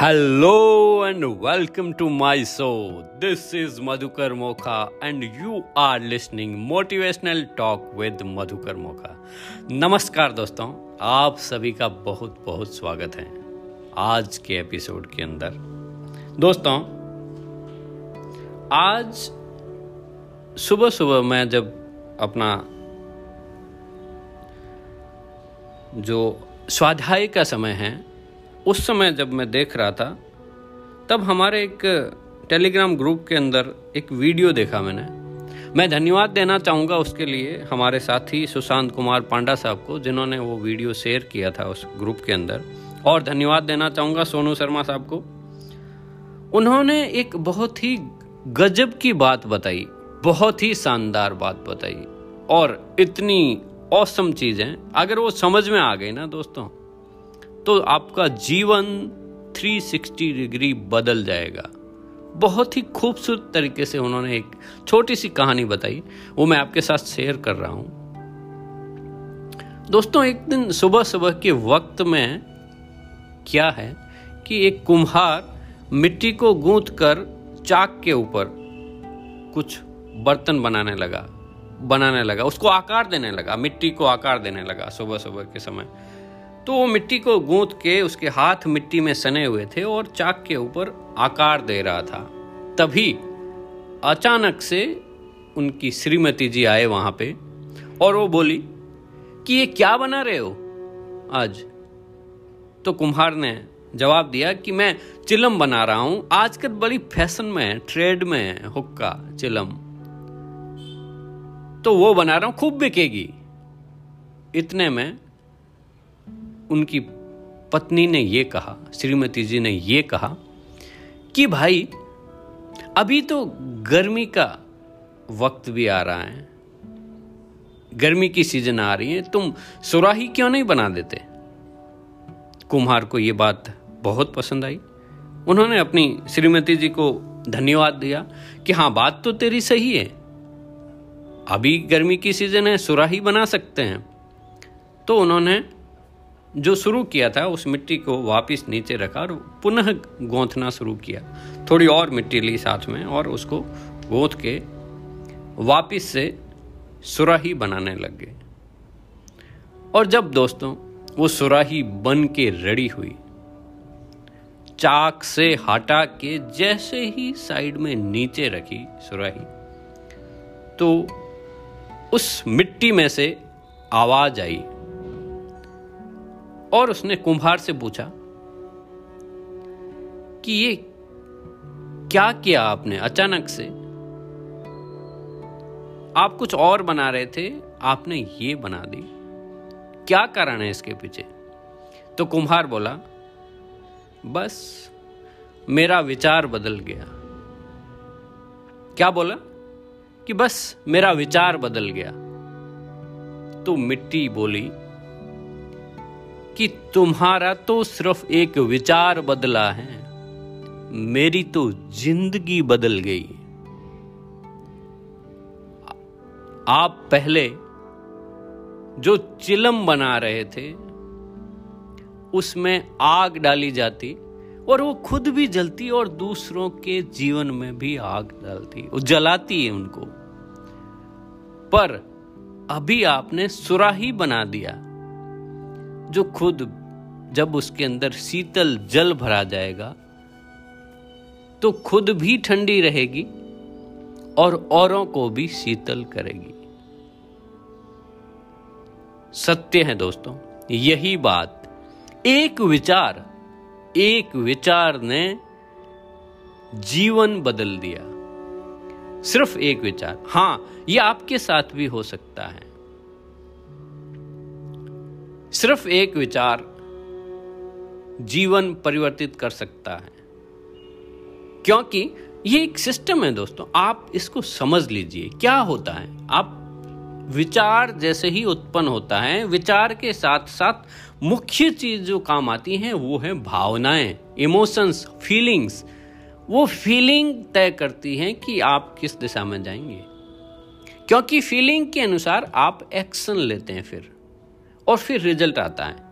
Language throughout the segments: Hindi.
Hello and welcome to my show this is Madhukar Mokha and you are listening motivational talk with Madhukar Mokha नमस्कार दोस्तों, आप सभी का बहुत बहुत स्वागत है आज के एपिसोड के अंदर। दोस्तों, आज सुबह सुबह मैं जब अपना जो स्वाध्याय का समय है उस समय जब मैं देख रहा था, तब हमारे एक टेलीग्राम ग्रुप के अंदर एक वीडियो देखा मैंने। मैं धन्यवाद देना चाहूँगा उसके लिए हमारे साथी सुशांत कुमार पांडा साहब को, जिन्होंने वो वीडियो शेयर किया था उस ग्रुप के अंदर। और धन्यवाद देना चाहूँगा सोनू शर्मा साहब को। उन्होंने एक बहुत ही गजब की बात बताई, बहुत ही शानदार बात बताई। और इतनी औसम चीज़ें, अगर वो समझ में आ गई ना दोस्तों तो आपका जीवन 360 डिग्री बदल जाएगा। बहुत ही खूबसूरत तरीके से उन्होंने एक छोटी सी कहानी बताई, वो मैं आपके साथ शेयर कर रहा हूँ। दोस्तों, एक दिन सुबह सुबह के वक्त में क्या है कि एक कुम्हार मिट्टी को गूंथ कर चाक के ऊपर कुछ बर्तन बनाने लगा बनाने लगा, उसको आकार देने लगा, मिट्टी को आकार देने लगा सुबह सुबह के समय। तो वो मिट्टी को गूंथ के उसके हाथ मिट्टी में सने हुए थे और चाक के ऊपर आकार दे रहा था। तभी अचानक से उनकी श्रीमती जी आए वहाँ पे और वो बोली, कि ये क्या बना रहे हो? आज। तो कुम्हार ने जवाब दिया कि, मैं चिलम बना रहा हूँ। आजकल बड़ी फ़ैशन में है, ट्रेड में है, हुक्का, चिलम। तो वो बना रहा हूँ, खूब बिकेगी। इतने में उनकी पत्नी ने ये कहा, श्रीमती जी ने ये कहा कि भाई, अभी तो गर्मी का वक्त भी आ रहा है, गर्मी की सीज़न आ रही है, तुम सुराही क्यों नहीं बना देते? कुम्हार को ये बात बहुत पसंद आई। उन्होंने अपनी श्रीमती जी को धन्यवाद दिया कि हाँ बात तो तेरी सही है, अभी गर्मी की सीज़न है, सुराही बना सकते हैं। तो उन्होंने जो शुरू किया था, उस मिट्टी को वापस नीचे रखा और पुनः गोंथना शुरू किया। थोड़ी और मिट्टी ली साथ में और उसको गोंथ के वापस से सुराही बनाने लग गए। और जब दोस्तों, वो सुराही बन के रेडी हुई, चाक से हटा के जैसे ही साइड में नीचे रखी सुराही तो उस मिट्टी में से आवाज़ आई और उसने कुम्हार से पूछा कि ये क्या किया आपने अचानक से? आप कुछ और बना रहे थे, आपने ये बना दी। क्या कारण है इसके पीछे? तो कुम्हार बोला, बस, मेरा विचार बदल गया। क्या बोला? कि बस, मेरा विचार बदल गया। तो मिट्टी बोली कि तुम्हारा तो सिर्फ़ एक विचार बदला है। मेरी तो ज़िंदगी बदल गई। आप पहले जो चिलम बना रहे थे, उसमें आग डाली जाती और वो खुद भी जलती और दूसरों के जीवन में भी आग डालती, वो जलाती है उनको। पर अभी आपने सुराही बना दिया। जो खुद जब उसके अंदर शीतल जल भरा जाएगा तो खुद भी ठंडी रहेगी और औरों को भी शीतल करेगी। सत्य है दोस्तों, यही बात। एक विचार एक विचार ने जीवन बदल दिया। सिर्फ़ एक विचार। हाँ यह आपके साथ भी हो सकता है। सिर्फ़ एक विचार जीवन परिवर्तित कर सकता है। क्योंकि ये एक सिस्टम है दोस्तों, आप इसको समझ लीजिए, क्या होता है? आप विचार जैसे ही उत्पन्न होता है, विचार के साथ साथ मुख्य चीज़ जो काम आती है, वो है भावनाएँ इमोशंस फीलिंग्स वो फीलिंग तय करती हैं कि आप किस दिशा में जाएँगे। क्योंकि फीलिंग के अनुसार आप एक्शन लेते हैं फिर। और फिर रिज़ल्ट आता है।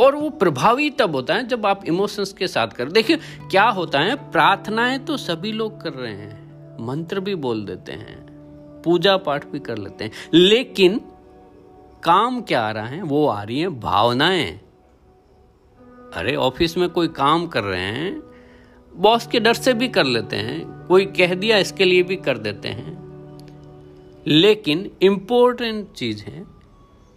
और वो प्रभावी तब होता है जब आप इमोशंस के साथ कर, देखिए क्या होता है, प्रार्थनाएँ तो सभी लोग कर रहे हैं, मंत्र भी बोल देते हैं, पूजा पाठ भी कर लेते हैं, लेकिन काम क्या आ रहा है, वो आ रही है भावनाएँ। अरे, ऑफ़िस में कोई काम कर रहे हैं, बॉस के डर से भी कर लेते हैं, कोई कह दिया इसके लिए भी कर देते हैं। लेकिन इंपॉर्टेंट चीज़ है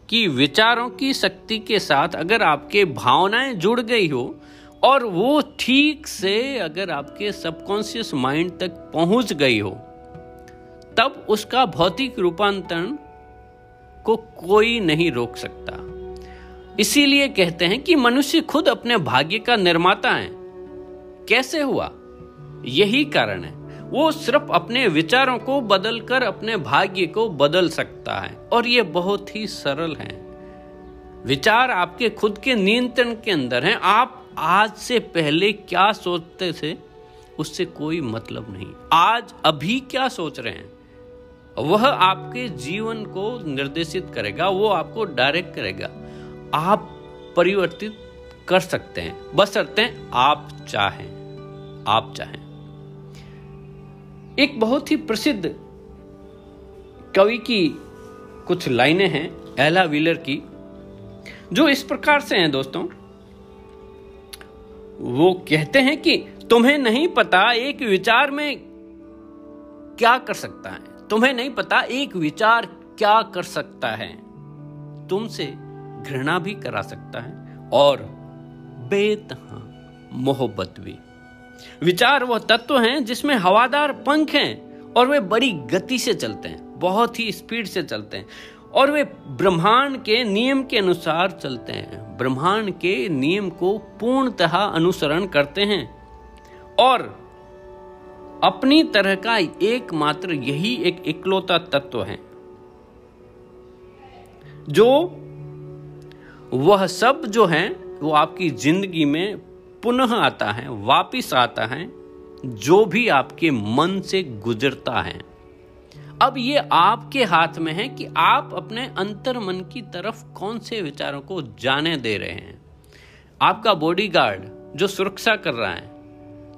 कि विचारों की शक्ति के साथ अगर आपके भावनाएँ जुड़ गई हो और वो ठीक से अगर आपके सबकॉन्शियस माइंड तक पहुँच गई हो, तब उसका भौतिक रूपांतरण को कोई नहीं रोक सकता। इसीलिए कहते हैं कि मनुष्य खुद अपने भाग्य का निर्माता है। कैसे हुआ? यही कारण है। वो सिर्फ़ अपने विचारों को बदलकर अपने भाग्य को बदल सकता है। और ये बहुत ही सरल है। विचार आपके खुद के नियंत्रण के अंदर हैं। आप आज से पहले क्या सोचते थे, उससे कोई मतलब नहीं। आज अभी क्या सोच रहे हैं, वह आपके जीवन को निर्देशित करेगा, वो आपको डायरेक्ट करेगा। आप परिवर्तित कर सकते हैं। बस करते आप चाहें आप चाहें। एक बहुत ही प्रसिद्ध कवि की कुछ लाइनें हैं, एला व्हीलर की, जो इस प्रकार से हैं दोस्तों। वो कहते हैं कि तुम्हें नहीं पता एक विचार में क्या कर सकता है। तुम्हें नहीं पता एक विचार क्या कर सकता है। तुमसे घृणा भी करा सकता है और बेतहा मोहब्बत भी। विचार वह तत्व हैं जिसमें हवादार पंख हैं और वे बड़ी गति से चलते हैं, बहुत ही स्पीड से चलते हैं। और वे ब्रह्मांड के नियम के अनुसार चलते हैं। ब्रह्मांड के नियम को पूर्णतः अनुसरण करते हैं। और अपनी तरह का एकमात्र यही एक इकलौता तत्व है, जो वह सब जो है, वो आपकी ज़िंदगी में पुनः आता है, वापिस आता है, जो भी आपके मन से गुजरता है। अब ये आपके हाथ में है कि आप अपने अंतर मन की तरफ़ कौन से विचारों को जाने दे रहे हैं। आपका बॉडीगार्ड जो सुरक्षा कर रहा है।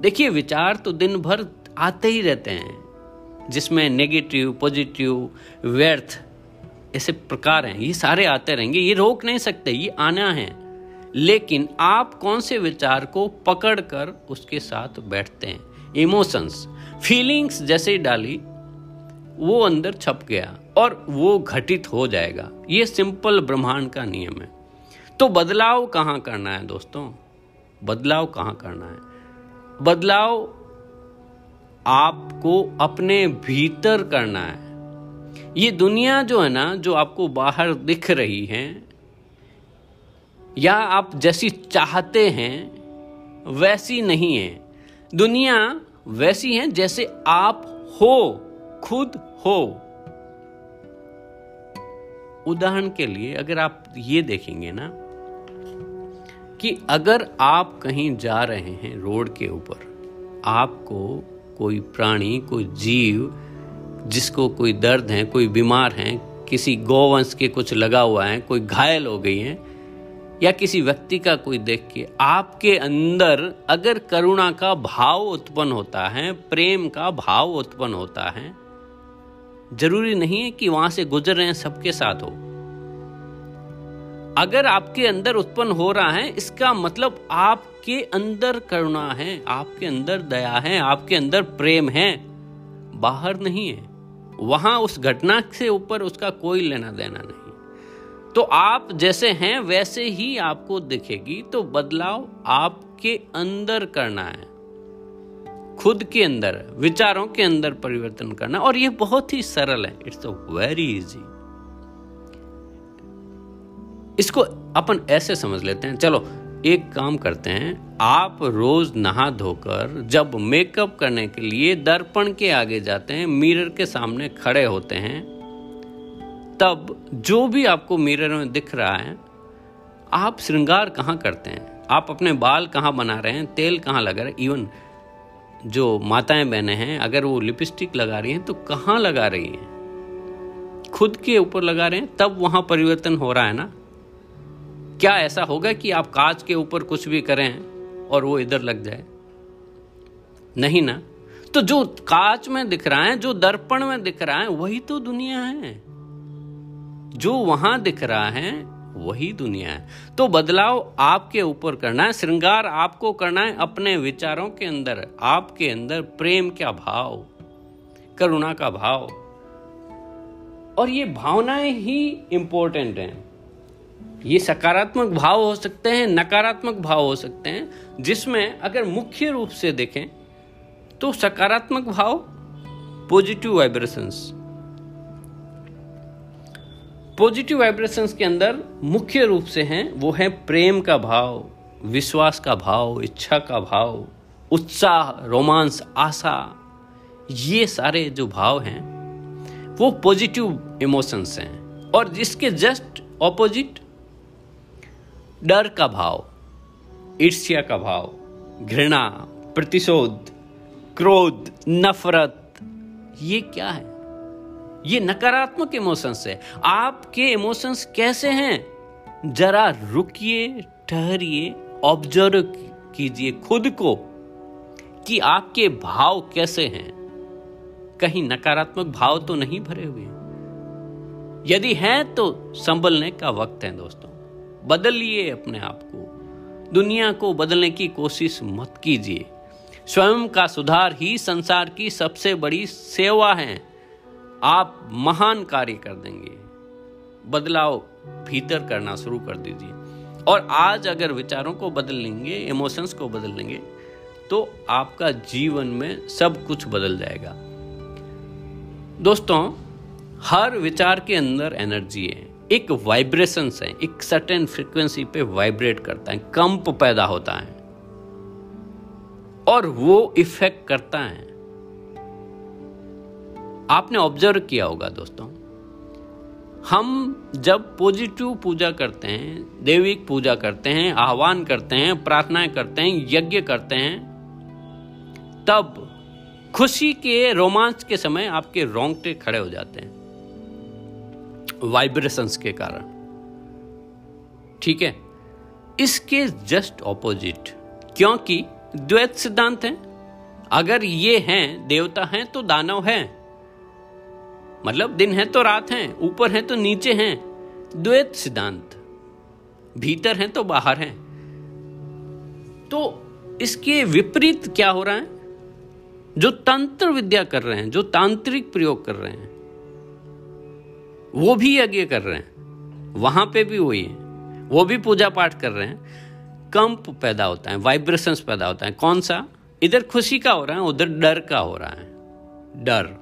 देखिए, विचार तो दिन भर आते ही रहते हैं, जिसमें नेगेटिव पॉजिटिव व्यर्थ, ऐसे प्रकार हैं। ये सारे आते रहेंगे, ये रोक नहीं सकते, ये आना है। लेकिन आप कौन से विचार को पकड़कर उसके साथ बैठते हैं? इमोशंस फीलिंग्स जैसे डाली, वो अंदर छप गया और वो घटित हो जाएगा। ये सिंपल ब्रह्मांड का नियम है। तो बदलाव कहाँ करना है दोस्तों? बदलाव कहाँ करना है? बदलाव आपको अपने भीतर करना है। ये दुनिया जो है ना, जो आपको बाहर दिख रही है या आप जैसी चाहते हैं, वैसी नहीं है। दुनिया वैसी है जैसे आप हो, खुद हो। उदाहरण के लिए अगर आप ये देखेंगे ना, कि अगर आप कहीं जा रहे हैं रोड के ऊपर, आपको कोई प्राणी, कोई जीव, जिसको कोई दर्द है, कोई बीमार है, किसी गौवंश के कुछ लगा हुआ है, कोई घायल हो गई है या किसी व्यक्ति का कोई देख के, आपके अंदर अगर करुणा का भाव उत्पन्न होता है, प्रेम का भाव उत्पन्न होता है, ज़रूरी नहीं है कि वहाँ से गुजर रहे हैं, सबके साथ हो। अगर आपके अंदर उत्पन्न हो रहा है, इसका मतलब आपके अंदर करुणा है, आपके अंदर दया है, आपके अंदर प्रेम है, बाहर नहीं है। वहाँ उस घटना से ऊपर उसका कोई लेना देना नहीं। तो आप जैसे हैं, वैसे ही आपको दिखेगी। तो बदलाव आपके अंदर करना है। खुद के अंदर, विचारों के अंदर परिवर्तन करना। और ये बहुत ही सरल है। इट्स वेरी इजी इसको अपन ऐसे समझ लेते हैं। चलो, एक काम करते हैं। आप रोज नहा धोकर, जब मेकअप करने के लिए दर्पण के आगे जाते हैं मिरर के सामने खड़े होते हैं तब जो भी आपको मिरर में दिख रहा है, आप श्रृंगार कहाँ करते हैं? आप अपने बाल कहाँ बना रहे हैं? तेल कहाँ लगा रहे हैं? इवन जो माताएँ बहनें हैं, अगर वो लिपस्टिक लगा रही हैं तो कहाँ लगा रही हैं? खुद के ऊपर लगा रहे हैं, तब वहाँ परिवर्तन हो रहा है ना? क्या ऐसा होगा कि आप कांच के ऊपर कुछ भी करें और वो इधर लग जाए? नहीं ना? तो जो कांच में दिख रहा है, जो दर्पण में दिख रहा है, वही तो दुनिया है। जो वहाँ दिख रहा है, वही दुनिया है। तो बदलाव आपके ऊपर करना है, श्रृंगार आपको करना है अपने विचारों के अंदर, आपके अंदर प्रेम का भाव, करुणा का भाव। और ये भावनाएँ ही इंपॉर्टेंट हैं। ये सकारात्मक भाव हो सकते हैं, नकारात्मक भाव हो सकते हैं, जिसमें अगर मुख्य रूप से देखें तो सकारात्मक भाव पॉजिटिव वाइब्रेशंस पॉजिटिव वाइब्रेशंस के अंदर मुख्य रूप से हैं, वो है प्रेम का भाव, विश्वास का भाव, इच्छा का भाव, उत्साह, रोमांस, आशा, ये सारे जो भाव हैं, वो पॉजिटिव इमोशंस हैं। और जिसके जस्ट ऑपोजिट डर का भाव, ईर्ष्या का भाव, घृणा, प्रतिशोध, क्रोध, नफरत, ये क्या है? ये नकारात्मक इमोशंस है। आपके इमोशंस कैसे हैं? जरा रुकिए, ठहरिए ऑब्ज़र्व कीजिए खुद को कि आपके भाव कैसे हैं। कहीं नकारात्मक भाव तो नहीं भरे हुए यदि हैं तो संभलने का वक्त है दोस्तों। बदलिए अपने आप को। दुनिया को बदलने की कोशिश मत कीजिए। स्वयं का सुधार ही संसार की सबसे बड़ी सेवा है। आप महान कार्य कर देंगे। बदलाव भीतर करना शुरू कर दीजिए। और आज अगर विचारों को बदल लेंगे इमोशंस को बदल लेंगे तो आपका जीवन में सब कुछ बदल जाएगा। दोस्तों, हर विचार के अंदर एनर्जी है। एक वाइब्रेशन है, एक सर्टेन फ्रीक्वेंसी पे वाइब्रेट करता है, कंप पैदा होता है। और वो इफ़ेक्ट करता है। आपने ऑब्ज़र्व किया होगा दोस्तों। हम जब पॉजिटिव पूजा करते हैं, देविक पूजा करते हैं, आह्वान करते हैं, प्रार्थनाएँ करते हैं, यज्ञ करते हैं, तब खुशी के, रोमांच के समय आपके रोंगटे खड़े हो जाते हैं। वाइब्रेशंस के कारण। ठीक है? इसके जस्ट ऑपोजिट क्योंकि द्वैत सिद्धांत है। अगर ये हैं, देवता हैं तो दानव हैं। मतलब दिन है तो रात है, ऊपर है तो नीचे हैं। द्वैत सिद्धांत। भीतर है तो बाहर है। तो इसके विपरीत क्या हो रहा है? जो तंत्र विद्या कर रहे हैं, जो तांत्रिक प्रयोग कर रहे हैं, वो भी यज्ञ कर रहे हैं। वहाँ पे भी वही है। वो भी पूजा पाठ कर रहे हैं। कंप पैदा होता है, वाइब्रेशंस पैदा होता है। कौन सा? इधर खुशी का हो रहा है, उधर डर का हो रहा है। डर।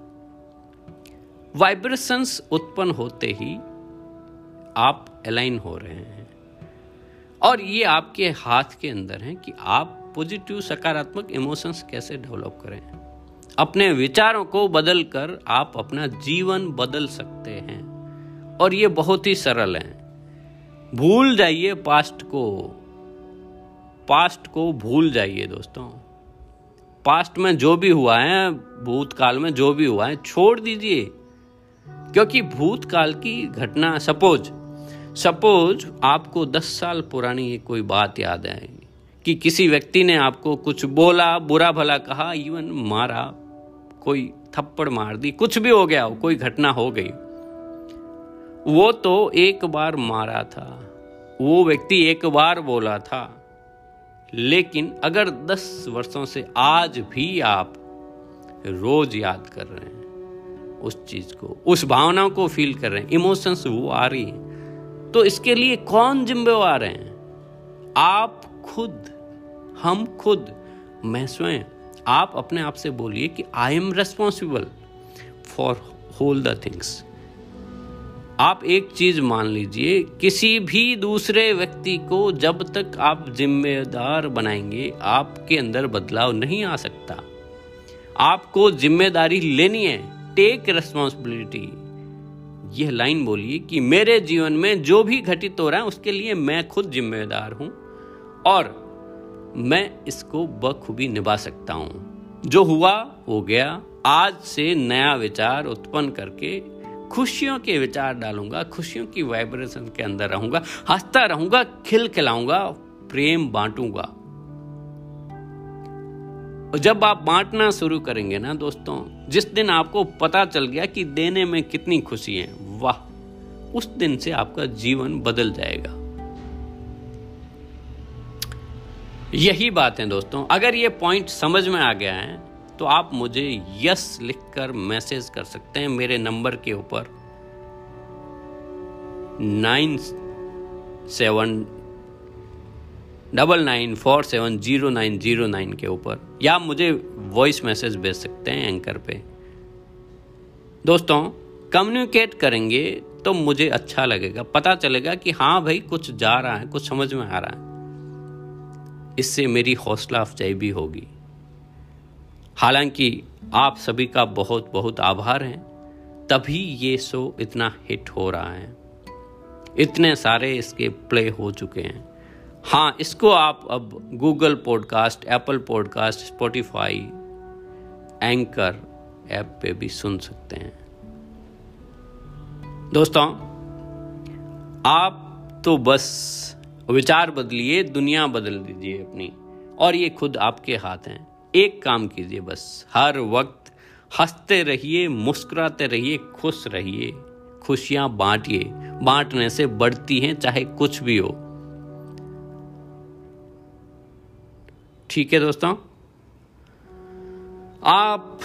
वाइब्रेशंस उत्पन्न होते ही आप अलाइन हो रहे हैं। और ये आपके हाथ के अंदर है कि आप पॉजिटिव, सकारात्मक इमोशंस कैसे डेवलप करें। अपने विचारों को बदल कर आप अपना जीवन बदल सकते हैं। और ये बहुत ही सरल है। भूल जाइए पास्ट को। पास्ट को भूल जाइए दोस्तों। पास्ट में जो भी हुआ है, भूतकाल में जो भी हुआ है, छोड़ दीजिए। क्योंकि भूतकाल की घटना, सपोज़ सपोज़ आपको दस साल पुरानी कोई बात याद आएगी कि किसी व्यक्ति ने आपको कुछ बोला, बुरा भला कहा इवन मारा, कोई थप्पड़ मार दी, कुछ भी हो गया हो, कोई घटना हो गई। वो तो एक बार मारा था, वो व्यक्ति एक बार बोला था। लेकिन अगर दस वर्षों से आज भी आप रोज याद कर रहे हैं उस चीज़ को, उस भावना को फील कर रहे हैं। इमोशंस वो आ रही हैं। तो इसके लिए कौन जिम्मेवार हैं? आप खुद, हम खुद, मैं स्वयं। आप अपने आप से बोलिए कि I am responsible for whole the things आप एक चीज़ मान लीजिए, किसी भी दूसरे व्यक्ति को जब तक आप जिम्मेदार बनाएँगे, आपके अंदर बदलाव नहीं आ सकता। आपको ज़िम्मेदारी लेनी है। टेक रेस्पॉन्सिबिलिटी यह लाइन बोलिए कि मेरे जीवन में जो भी घटित हो रहा है, उसके लिए मैं खुद जिम्मेदार हूँ और मैं इसको बखूबी निभा सकता हूँ। जो हुआ, हो गया। आज से नया विचार उत्पन्न करके खुशियों के विचार डालूँगा, खुशियों की वाइब्रेशन के अंदर रहूँगा, हंसता रहूँगा खिल खिलाऊँगा प्रेम बांटूँगा। जब आप बांटना शुरू करेंगे ना दोस्तों, जिस दिन आपको पता चल गया कि देने में कितनी खुशी है, वाह, उस दिन से आपका जीवन बदल जाएगा। यही बात है दोस्तों, अगर ये पॉइंट समझ में आ गया है तो आप मुझे यस लिखकर मैसेज कर सकते हैं मेरे नंबर के ऊपर। Nine seven double nine four seven zero nine zero nine के ऊपर। या मुझे वॉइस मैसेज भेज सकते हैं एंकर पे। दोस्तों कम्युनिकेट करेंगे तो मुझे अच्छा लगेगा। पता चलेगा कि हाँ भाई, कुछ जा रहा है, कुछ समझ में आ रहा है। इससे मेरी हौसला अफजाई भी होगी। हालाँकि आप सभी का बहुत बहुत आभार है। तभी ये शो इतना हिट हो रहा है। इतने सारे इसके प्ले हो चुके हैं। हाँ इसको आप अब Google podcast Apple podcast Spotify Anchor app पे भी सुन सकते हैं। दोस्तों, आप तो बस विचार बदलिए, दुनिया बदल दीजिए अपनी, और ये खुद आपके हाथ हैं। एक काम कीजिए बस, हर वक्त हँसते रहिए, मुस्कुराते रहिए, खुश रहिए, खुशियाँ बांटिए, बांटने से बढ़ती हैं, चाहे कुछ भी हो। ठीक है दोस्तों? आप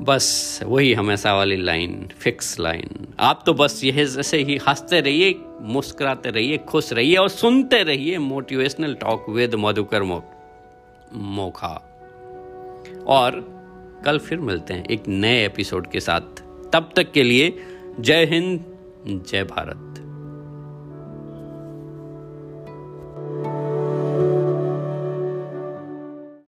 बस वही हमेशा वाली लाइन फिक्स लाइन। आप तो बस यह जैसे ही हँसते रहिए मुस्कुराते रहिए खुश रहिए और सुनते रहिए मोटिवेशनल टॉक विद मधुकर मो, मोखा। और कल फिर मिलते हैं एक नए एपिसोड के साथ। तब तक के लिए जय हिंद जय भारत।